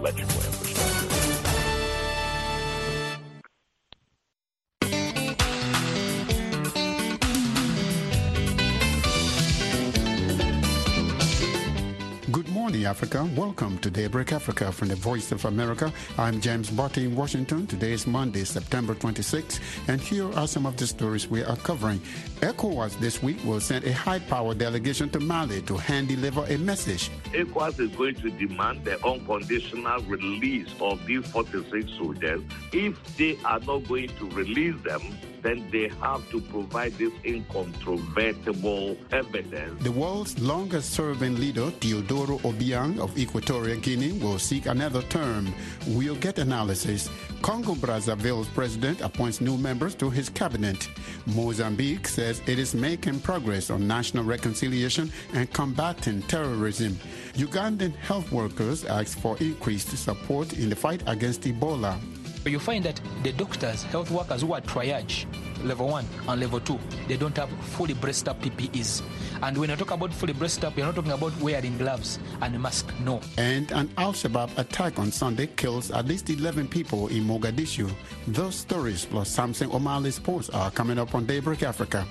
Good morning, Africa. Welcome to Daybreak Africa from the Voice of America. I'm James Butty in Washington. Today is Monday, September 26, and here are some of the stories we are covering. ECOWAS this week will send a high-powered delegation to Mali to hand deliver a message. ECOWAS is going to demand the unconditional release of these 46 soldiers. If they are not going to release them, then they have to provide this incontrovertible evidence. The world's longest-serving leader, Teodoro Obiang of Equatorial Guinea, will seek another term. We'll get analysis. Congo Brazzaville's president appoints new members to his cabinet. Mozambique says it is making progress on national reconciliation and combating terrorism. Ugandan health workers ask for increased support in the fight against Ebola. You find that the doctors, health workers who are triage, level one and level two, they don't have fully breast up PPEs. And when you talk about fully breast up, you're not talking about wearing gloves and a mask. No. And an Al Shabaab attack on Sunday kills at least 11 people in Mogadishu. Those stories plus Samson Omale's posts are coming up on Daybreak Africa.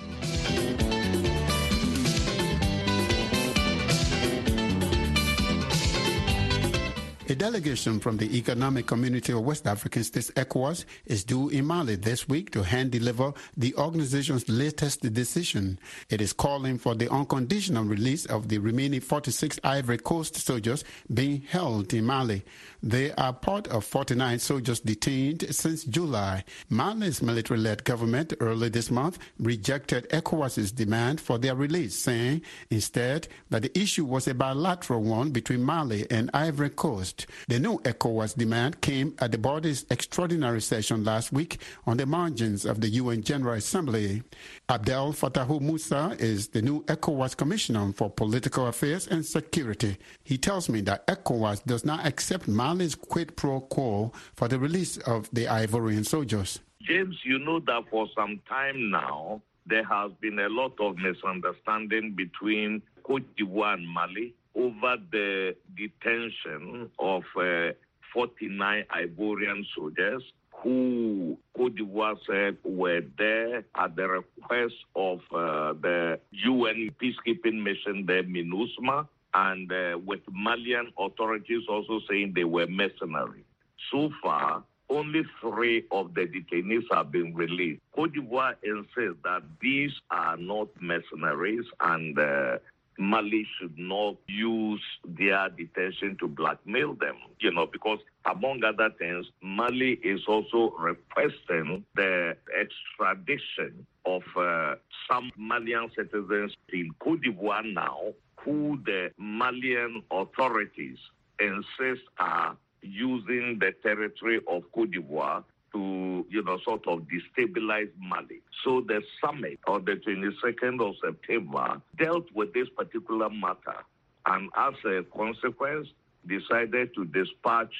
A delegation from the Economic Community of West African States, ECOWAS, is due in Mali this week to hand deliver the organization's latest decision. It is calling for the unconditional release of the remaining 46 Ivory Coast soldiers being held in Mali. They are part of 49 soldiers detained since July. Mali's military-led government early this month rejected ECOWAS's demand for their release, saying instead that the issue was a bilateral one between Mali and Ivory Coast. The new ECOWAS demand came at the body's extraordinary session last week on the margins of the UN General Assembly. Abdel Fatau Musah is the new ECOWAS Commissioner for Political Affairs and Security. He tells me that ECOWAS does not accept Mali's quid pro quo for the release of the Ivorian soldiers. James, you know that for some time now, there has been a lot of misunderstanding between Cote d'Ivoire and Mali over the detention of uh, 49 Ivorian soldiers who Cote d'Ivoire said were there at the request of uh, the UN peacekeeping mission there, MINUSMA, and uh, with Malian authorities also saying they were mercenaries. So far, only three of the detainees have been released. Cote d'Ivoire insists that these are not mercenaries and uh, Mali should not use their detention to blackmail them, you know, because among other things, Mali is also requesting the extradition of uh, some Malian citizens in Cote d'Ivoire now, who the Malian authorities insist are using the territory of Cote d'Ivoire to, you know, sort of destabilize Mali. So the summit on the 22nd of September dealt with this particular matter and as a consequence decided to dispatch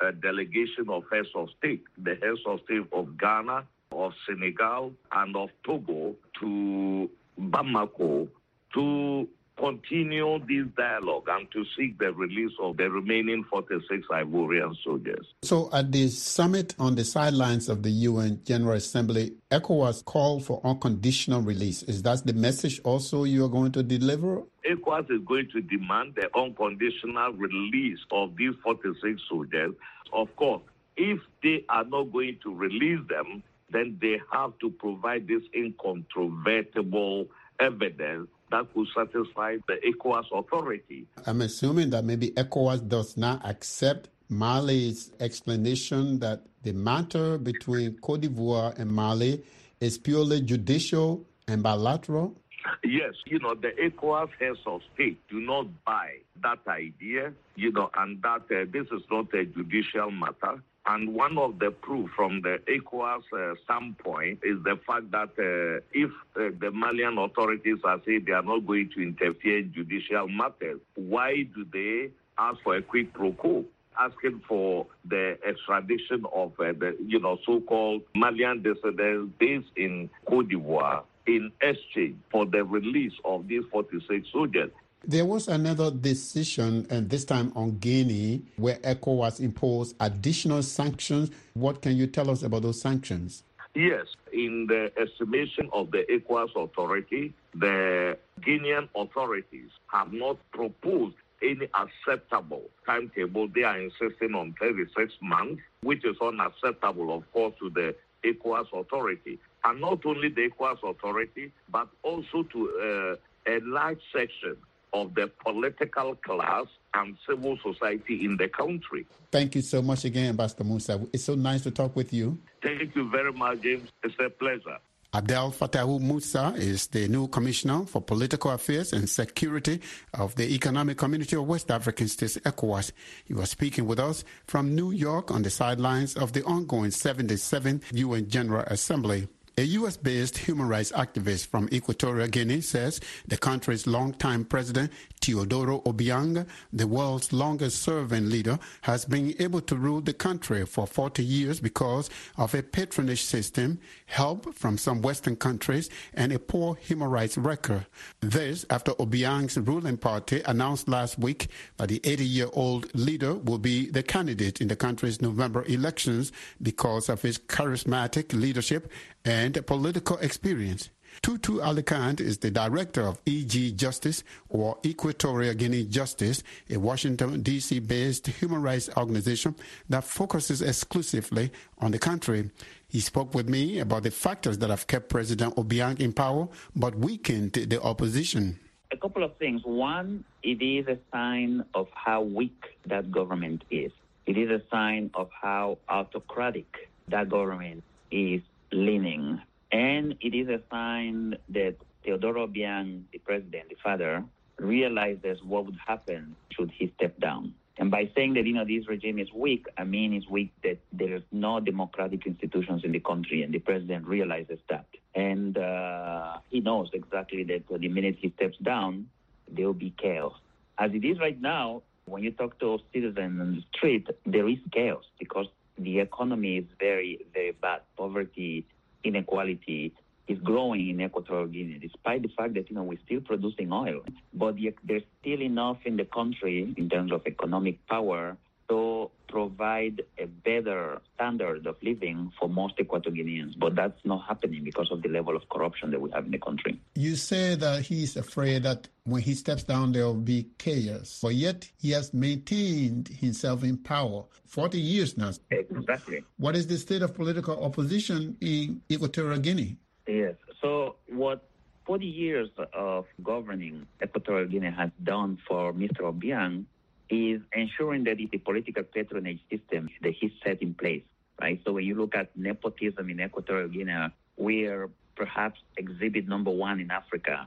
a delegation of heads of state, the heads of state of Ghana, of Senegal, and of Togo to Bamako to continue this dialogue and to seek the release of the remaining 46 Ivorian soldiers. So, at the summit on the sidelines of the UN General Assembly, ECOWAS called for unconditional release. Is that the message also you are going to deliver? ECOWAS is going to demand the unconditional release of these 46 soldiers. Of course, if they are not going to release them, then they have to provide this incontrovertible evidence that could satisfy the ECOWAS authority. I'm assuming that maybe ECOWAS does not accept Mali's explanation that the matter between Cote d'Ivoire and Mali is purely judicial and bilateral. Yes, you know, the ECOWAS heads of state do not buy that idea, you know, and that uh, this is not a judicial matter. And one of the proof from the ECOWAS uh, standpoint is the fact that uh, if uh, the Malian authorities are saying they are not going to interfere in judicial matters, why do they ask for a quid pro quo? Asking for the extradition of uh, the, you know, so-called Malian dissidents based in Cote d'Ivoire in exchange for the release of these 46 soldiers. There was another decision, and this time on Guinea, where ECOWAS imposed additional sanctions. What can you tell us about those sanctions? Yes, in the estimation of the ECOWAS authority, the Guinean authorities have not proposed any acceptable timetable. They are insisting on 36 months, which is unacceptable, of course, to the ECOWAS authority. And not only the ECOWAS authority, but also to uh, a large section of the political class and civil society in the country. Thank you so much again, Ambassador Musah. It's so nice to talk with you. Thank you very much, James. It's a pleasure. Abdel Fatau Musah is the new Commissioner for Political Affairs and Security of the Economic Community of West African States, ECOWAS. He was speaking with us from New York on the sidelines of the ongoing 77th UN General Assembly. A U.S. based human rights activist from Equatorial Guinea says the country's longtime president, Teodoro Obiang, the world's longest serving leader, has been able to rule the country for 40 years because of a patronage system, help from some Western countries, and a poor human rights record. This after Obiang's ruling party announced last week that the 80 year old leader will be the candidate in the country's November elections because of his charismatic leadership and political experience. Tutu Alicante is the director of EG Justice or Equatorial Guinea Justice, a Washington, D.C. based human rights organization that focuses exclusively on the country. He spoke with me about the factors that have kept President Obiang in power but weakened the opposition. A couple of things. One, it is a sign of how weak that government is. It is a sign of how autocratic that government is leaning. And it is a sign that Teodoro Obiang, the president, the father, realizes what would happen should he step down. And by saying that, you know, this regime is weak, I mean it's weak that there's no democratic institutions in the country, and the president realizes that. And uh, he knows exactly that the minute he steps down, there will be chaos. As it is right now, when you talk to citizens on the street, there is chaos because the economy is very, very bad. Poverty, inequality is growing in Equatorial Guinea, despite the fact that you know we're still producing oil. But there's still enough in the country in terms of economic power to provide a better standard of living for most Equatorians. But that's not happening because of the level of corruption that we have in the country. You say that he's afraid that when he steps down, there will be chaos. But yet he has maintained himself in power 40 years now. Exactly. What is the state of political opposition in Equatorial Guinea? Yes. So what 40 years of governing Equatorial Guinea has done for Mr. Obiang is ensuring that the political patronage system that he set in place, right? So when you look at nepotism in Equatorial Guinea, we're perhaps exhibit number one in Africa.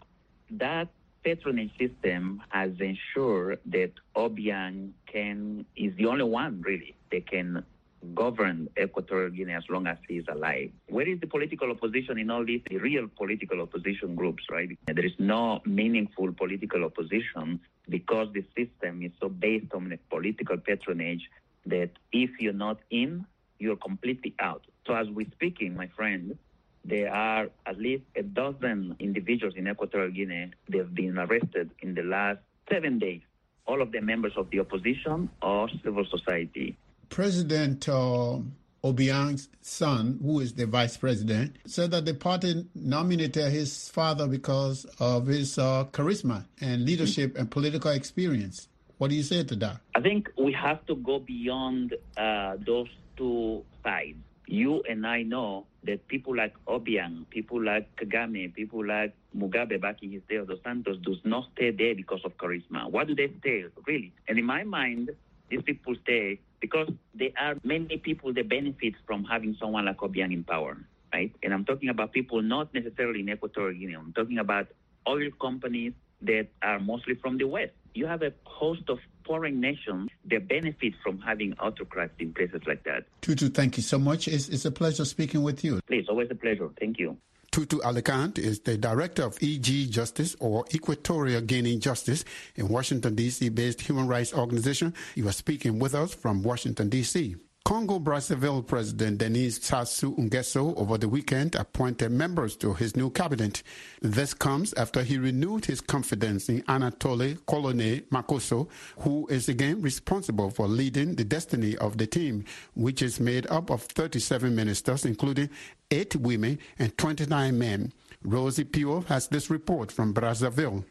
That patronage system has ensured that Obiang can is the only one really that can govern Equatorial Guinea as long as he is alive. Where is the political opposition in all these the real political opposition groups, right? There is no meaningful political opposition because the system is so based on political patronage that if you're not in, you're completely out. So as we're speaking, my friend, there are at least a dozen individuals in Equatorial Guinea that have been arrested in the last seven days. All of them members of the opposition or civil society. President uh, Obiang's son, who is the vice president, said that the party nominated his father because of his uh, charisma and leadership and political experience. What do you say to that? I think we have to go beyond uh, those two sides. You and I know that people like Obiang, people like Kagame, people like Mugabe back in his day of Dos Santos does not stay there because of charisma. Why do they stay, really? And in my mind, these people stay because there are many people that benefit from having someone like Obiang in power, right? And I'm talking about people not necessarily in Equatorial Guinea. I'm talking about oil companies that are mostly from the West. You have a host of foreign nations that benefit from having autocrats in places like that. Tutu, thank you so much. It's, it's a pleasure speaking with you. Please, always a pleasure. Thank you. Tutu Alicante is the director of EG Justice or Equatorial Guinea Justice, a Washington, D.C. based human rights organization. He was speaking with us from Washington, D.C. Congo Brazzaville President Denis Sassou Nguesso over the weekend appointed members to his new cabinet. This comes after he renewed his confidence in Anatole Collinet Makosso, who is again responsible for leading the destiny of the team, which is made up of 37 ministers, including eight women and 29 men. Rosie Pio has this report from Brazzaville.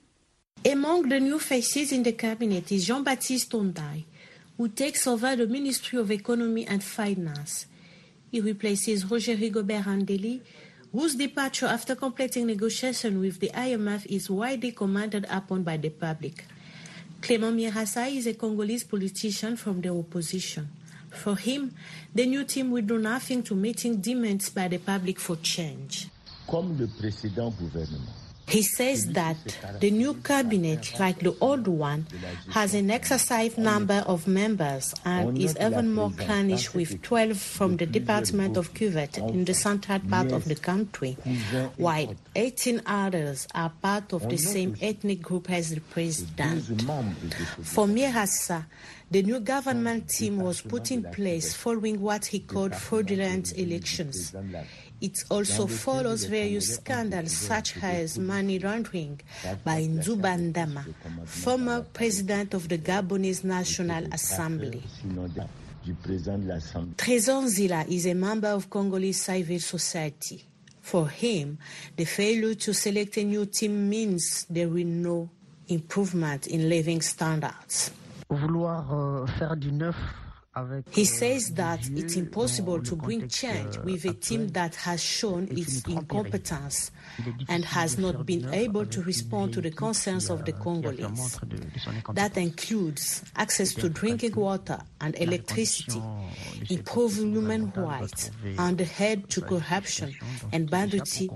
Among the new faces in the cabinet is Jean-Baptiste Tondai, who takes over the Ministry of Economy and Finance. He replaces Roger Rigobert Andeli, whose departure after completing negotiation with the IMF is widely commented upon by the public. Clément Mierassa is a Congolese politician from the opposition. For him, the new team will do nothing to meeting demands by the public for change. Comme le précédent gouvernement, He says that the new cabinet, like the old one, has an excessive number of members and is even more clannish with 12 from the Department of Cuvette in the central part of the country, while 18 others are part of the same ethnic group as the president. 12 membres de ce For Mierassa, the new government team was put in place following what he called fraudulent elections. It also follows various scandals such as money laundering by Nzouba Ndama, former president of the Gabonese National Assembly. sinon de- du président de l'Assemblée. Trésor Zila is a member of Congolese civil society. For him, the failure to select a new team means there will no improvement in living standards. vouloir euh, faire du neuf avec He says that it's impossible to bring change with a team that has shown its incompetence and has not been able to respond to the concerns of the Congolese. That includes access to drinking water and electricity, improving human rights, and the head to corruption and banditry,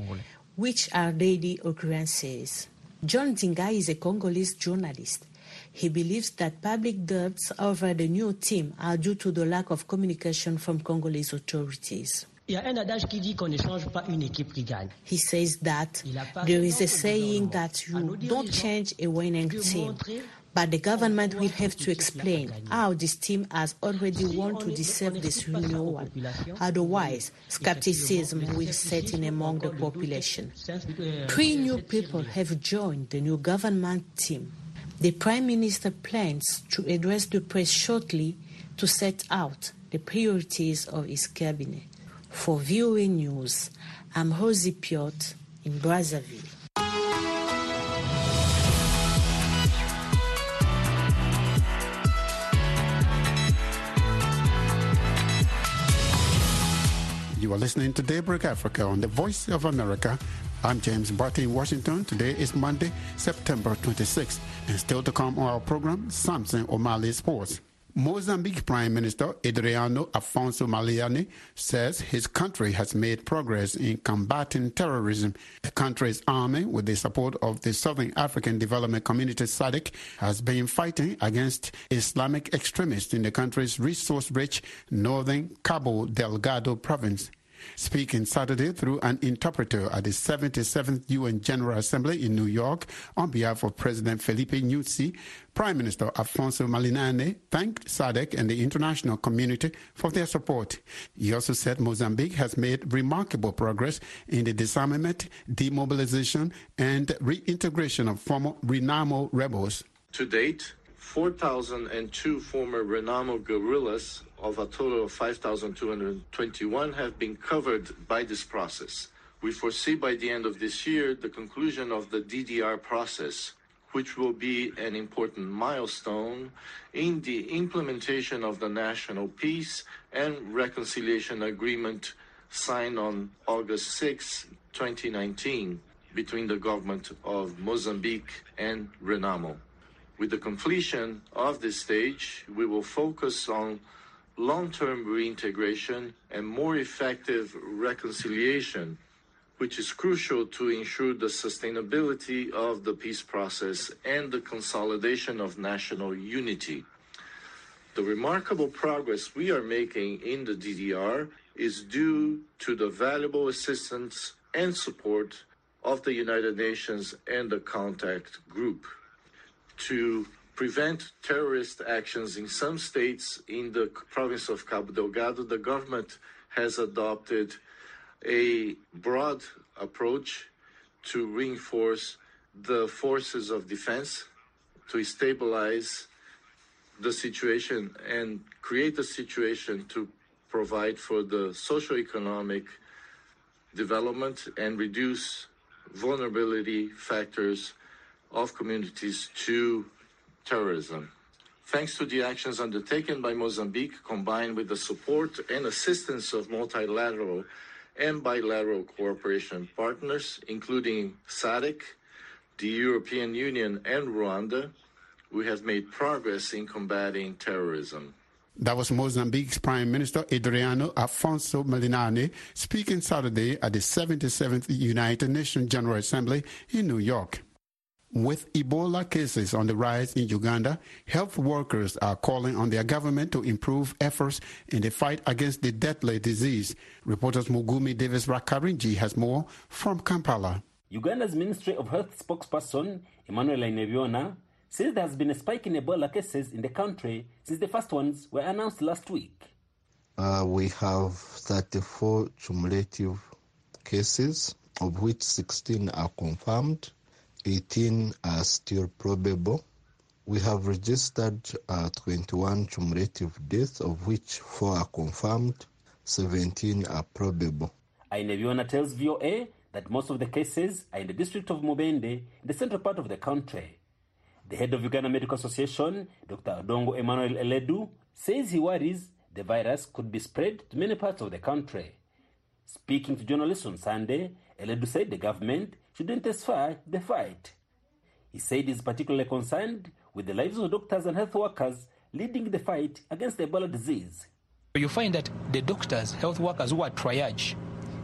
which are daily occurrences. John Dinga is a Congolese journalist. He believes that public doubts over the new team are due to the lack of communication from Congolese authorities. Il y a un adage qui dit qu'on ne change pas une équipe qui. He says that Il a pas there is a saying that you don't change a winning team, but the government will have to explain how this team has already won to deserve this renewal. Otherwise, skepticism will set in among the population. euh, Three new people have joined the new government team. The Prime Minister plans to address the press shortly to set out the priorities of his cabinet. For VOA News, I'm Rosie Piot in Brazzaville. You are listening to Daybreak Africa on the Voice of America. I'm James Butty in Washington. Today is Monday, September 26th. And still to come on our program, Samson Omale Sports. Mozambique Prime Minister Adriano Afonso Maleiane says his country has made progress in combating terrorism. The country's army, with the support of the Southern African Development Community SADC, has been fighting against Islamic extremists in the country's resource-rich northern Cabo Delgado province. Speaking Saturday through an interpreter at the 77th UN General Assembly in New York on behalf of President Filipe Nyusi, Prime Minister Afonso Maleiane thanked SADC and the international community for their support. He also said Mozambique has made remarkable progress in the disarmament, demobilization, and reintegration of former Renamo rebels. To date, 4,002 former Renamo guerrillas of a total of 5,221 have been covered by this process. We foresee by the end of this year the conclusion of the DDR process, which will be an important milestone in the implementation of the National Peace and Reconciliation Agreement signed on August 6, 2019, between the government of Mozambique and Renamo. With the completion of this stage, we will focus on long term reintegration and more effective reconciliation, which is crucial to ensure the sustainability of the peace process and the consolidation of national unity. The remarkable progress we are making in the DDR is due to the valuable assistance and support of the United Nations and the Contact Group to prevent terrorist actions in some states in the province of Cabo Delgado, the government has adopted a broad approach to reinforce the forces of defense, to stabilize the situation and create a situation to provide for the socio-economic development and reduce vulnerability factors of communities to terrorism. Thanks to the actions undertaken by Mozambique, combined with the support and assistance of multilateral and bilateral cooperation partners, including SADC, the European Union, and Rwanda, we have made progress in combating terrorism. That was Mozambique's Prime Minister Adriano Afonso Maleiane speaking Saturday at the 77th United Nations General Assembly in New York. With Ebola cases on the rise in Uganda, health workers are calling on their government to improve efforts in the fight against the deadly disease. Reporters Mugume Davis Rwakarinji has more from Kampala. Uganda's Ministry of Health spokesperson Emmanuel Ainebyoona says there has been a spike in Ebola cases in the country since the first ones were announced last week. Uh, we have 34 cumulative cases, of which 16 are confirmed, 18 are still probable. We have registered uh, 21 cumulative deaths, of which 4 are confirmed, 17 are probable. Ainebyoona tells VOA that most of the cases are in the district of Mubende, in the central part of the country. The head of Uganda Medical Association, Dr. Odongo Emmanuel Eledu, says he worries the virus could be spread to many parts of the country. Speaking to journalists on Sunday, Eledu said the government should intensify the fight. He said he's particularly concerned with the lives of doctors and health workers leading the fight against Ebola disease. You find that the doctors, health workers who are triage,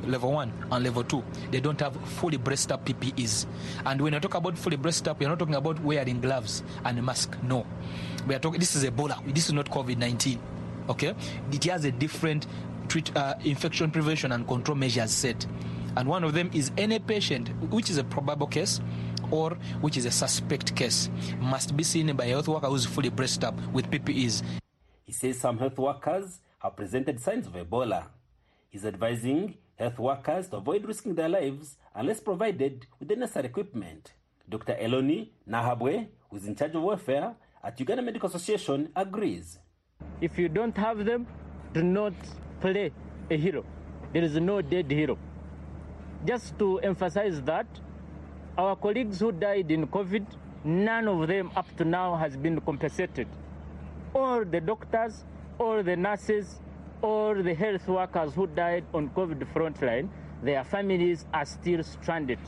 level one and level two, they don't have fully braced up PPEs. And when you talk about fully braced up, you're not talking about wearing gloves and a mask. No. We are talking, this is Ebola. This is not COVID 19. Okay? It has a different treat, uh, infection prevention and control measures set. And one of them is any patient, which is a probable case, or which is a suspect case, must be seen by a health worker who's fully braced up with PPEs. He says some health workers have presented signs of Ebola. He's advising health workers to avoid risking their lives unless provided with the necessary equipment. Dr. Eloni Nahabwe, who is in charge of welfare at Uganda Medical Association, agrees. If you don't have them, do not play a hero. There is no dead hero. Just to emphasize that, our colleagues who died in COVID, none of them up to now has been compensated. All the doctors, all the nurses, all the health workers who died on COVID frontline, their families are still stranded.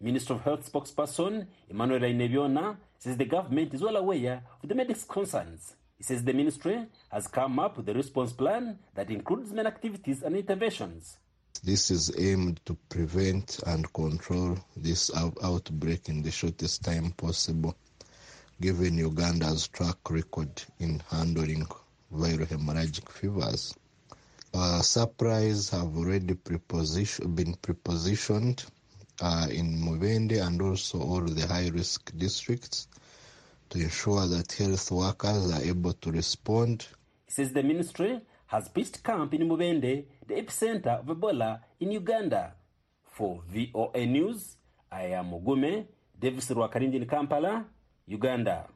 Minister of Health spokesperson Emmanuel Ainebyoona says the government is well aware of the medics' concerns. He says the ministry has come up with a response plan that includes many activities and interventions. This is aimed to prevent and control this out- outbreak in the shortest time possible, given Uganda's track record in handling viral hemorrhagic fevers. Uh, supplies have already preposition, been prepositioned uh, in Mubende and also all the high risk districts to ensure that health workers are able to respond. Says the ministry has pitched camp in Mubende, the epicenter of Ebola in Uganda. For VOA News, I am Mugume Davis Rwakarinji in Kampala, Uganda.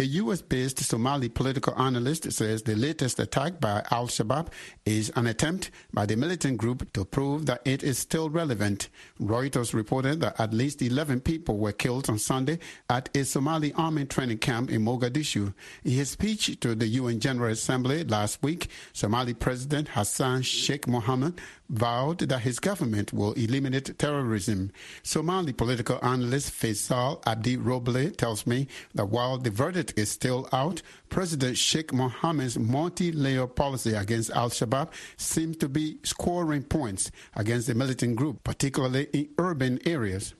A U.S. based Somali political analyst says the latest attack by Al Shabaab is an attempt by the militant group to prove that it is still relevant. Reuters reported that at least 11 people were killed on Sunday at a Somali army training camp in Mogadishu. In his speech to the UN General Assembly last week, Somali President Hassan Sheikh Mohammed vowed that his government will eliminate terrorism. Somali political analyst Faisal Abdi Roble tells me that while the verdict is still out, President Sheikh Mohammed's multi-layer policy against al-Shabaab seems to be scoring points against the militant group, particularly in urban areas.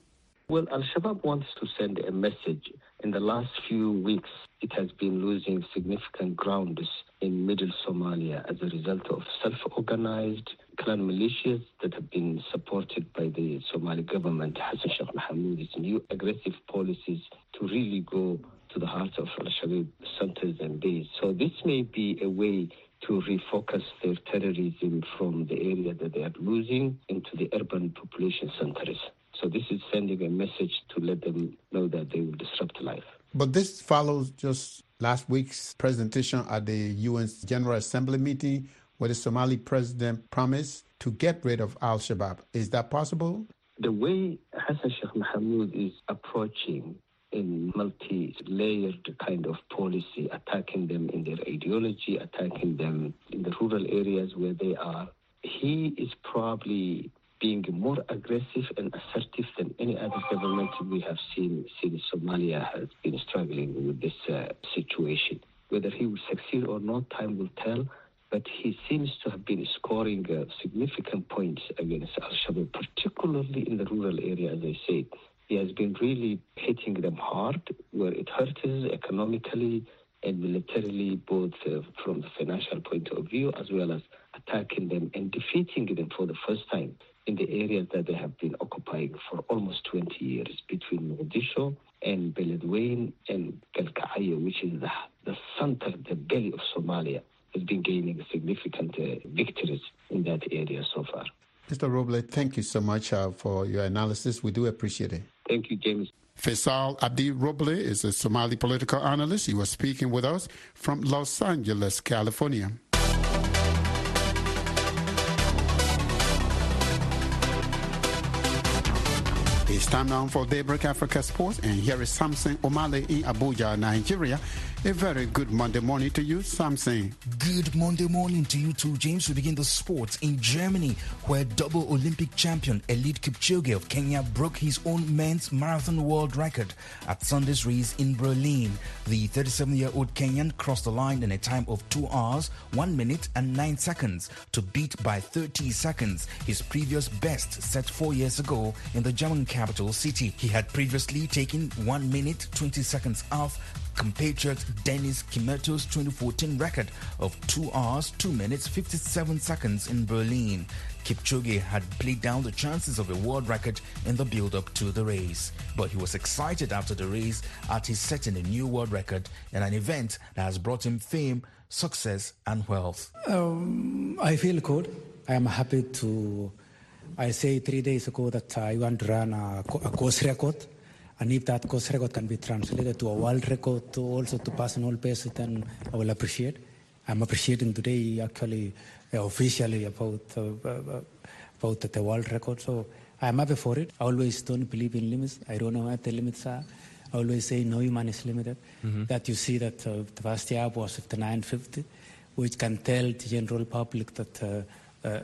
Well, Al-Shabaab wants to send a message. In the last few weeks, it has been losing significant ground in middle Somalia as a result of self-organized clan militias that have been supported by the Somali government, Hassan Sheikh Mohammed's new aggressive policies to really go to the heart of Al-Shabaab centers and base. So this may be a way to refocus their terrorism from the area that they are losing into the urban population centers. So this is sending a message to let them know that they will disrupt life. But this follows just last week's presentation at the UN's General Assembly meeting where the Somali president promised to get rid of Al Shabaab. Is that possible? The way Hassan Sheikh Mohamud is approaching in multi-layered kind of policy, attacking them in their ideology, attacking them in the rural areas where they are, he is probably being more aggressive and assertive than any other government we have seen since Somalia has been struggling with this uh, situation. Whether he will succeed or not, time will tell. But he seems to have been scoring uh, significant points against Al Shabaab, particularly in the rural area, as I said. He has been really hitting them hard where it hurts economically and militarily, both uh, from the financial point of view as well as attacking them and defeating them for the first time in the areas that they have been occupying for almost 20 years between Mogadishu and Beledweyne and Galkayo, which is the, the center, the belly of Somalia, has been gaining significant uh, victories in that area so far. Mr. Roble, thank you so much uh, for your analysis. We do appreciate it. Thank you, James. Faisal Abdi Roble is a Somali political analyst. He was speaking with us from Los Angeles, California. It's time now for Daybreak Africa Sports, and here is Samson Omale in Abuja, Nigeria. A very good Monday morning to you, Samson. Good Monday morning to you too, James. We begin the sports in Germany, where double Olympic champion Eliud Kipchoge of Kenya broke his own men's marathon world record at Sunday's race in Berlin. The 37-year-old Kenyan crossed the line in a time of 2 hours, 1 minute and 9 seconds to beat by 30 seconds his previous best set 4 years ago in the German capital city. He had previously taken 1 minute 20 seconds off compatriot Dennis Kimetto's 2014 record of 2 hours, 2 minutes, 57 seconds in Berlin. Kipchoge had played down the chances of a world record in the build-up to the race, but he was excited after the race at his setting a new world record in an event that has brought him fame, success, and wealth. Um, I feel good. I am happy to. I say three days ago that I want to run a, a course record. And if that course record can be translated to a world record, to also to personal best, then I will appreciate. I'm appreciating today actually uh, officially about uh, uh, about the world record. So I'm happy for it. I always don't believe in limits. I don't know what the limits are. I always say no human is limited. Mm-hmm. That you see that uh, the first year was 59.50, which can tell the general public that uh, uh,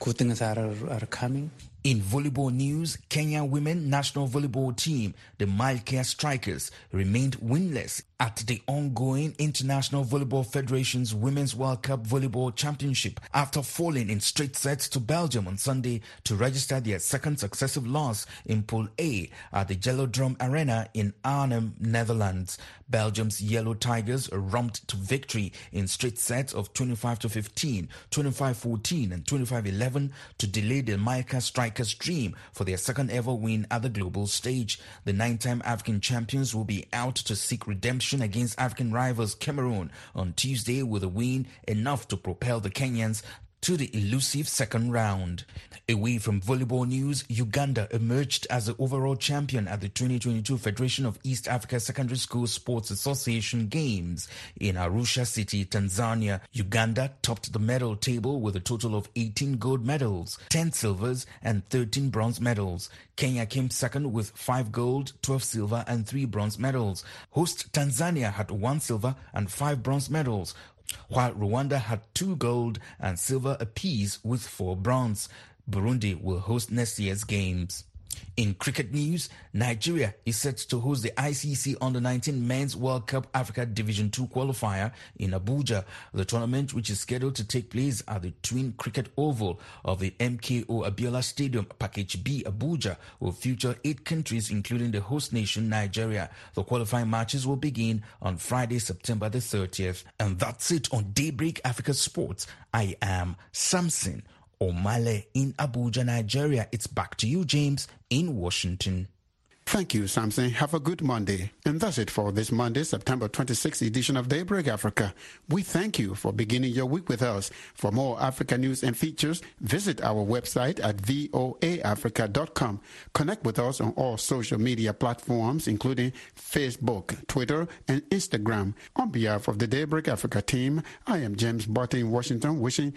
good things are, are coming. In volleyball news, Kenya women national volleyball team, the Malkia Strikers, remained winless at the ongoing International Volleyball Federation's Women's World Cup Volleyball Championship after falling in straight sets to Belgium on Sunday to register their second successive loss in Pool A at the Gelredome Arena in Arnhem, Netherlands. Belgium's Yellow Tigers romped to victory in straight sets of 25 to 15, 25 14, and 25 11 to delay the Malkia Strikers' dream for their second ever win at the global stage. The nine time African champions will be out to seek redemption against African rivals Cameroon on Tuesday with a win enough to propel the Kenyans to the elusive second round. Away from volleyball news, Uganda emerged as the overall champion at the 2022 Federation of East Africa Secondary School Sports Association Games in Arusha City, Tanzania. Uganda topped the medal table with a total of 18 gold medals, 10 silvers, and 13 bronze medals. Kenya came second with 5 gold, 12 silver, and 3 bronze medals. Host Tanzania had 1 silver and 5 bronze medals, while Rwanda had two gold and silver apiece with four bronze. Burundi will host next year's games. In cricket news, Nigeria is set to host the ICC Under 19 Men's World Cup Africa Division 2 qualifier in Abuja. The tournament, which is scheduled to take place at the Twin Cricket Oval of the MKO Abiola Stadium, Package B, Abuja, will feature eight countries, including the host nation, Nigeria. The qualifying matches will begin on Friday, September the 30th. And that's it on Daybreak Africa Sports. I am Samson Omale in Abuja, Nigeria. It's back to you, James, in Washington. Thank you, Samson. Have a good Monday. And that's it for this Monday, September 26th edition of Daybreak Africa. We thank you for beginning your week with us. For more Africa news and features, visit our website at voaafrica.com. Connect with us on all social media platforms, including Facebook, Twitter, and Instagram. On behalf of the Daybreak Africa team, I am James Butty in Washington, wishing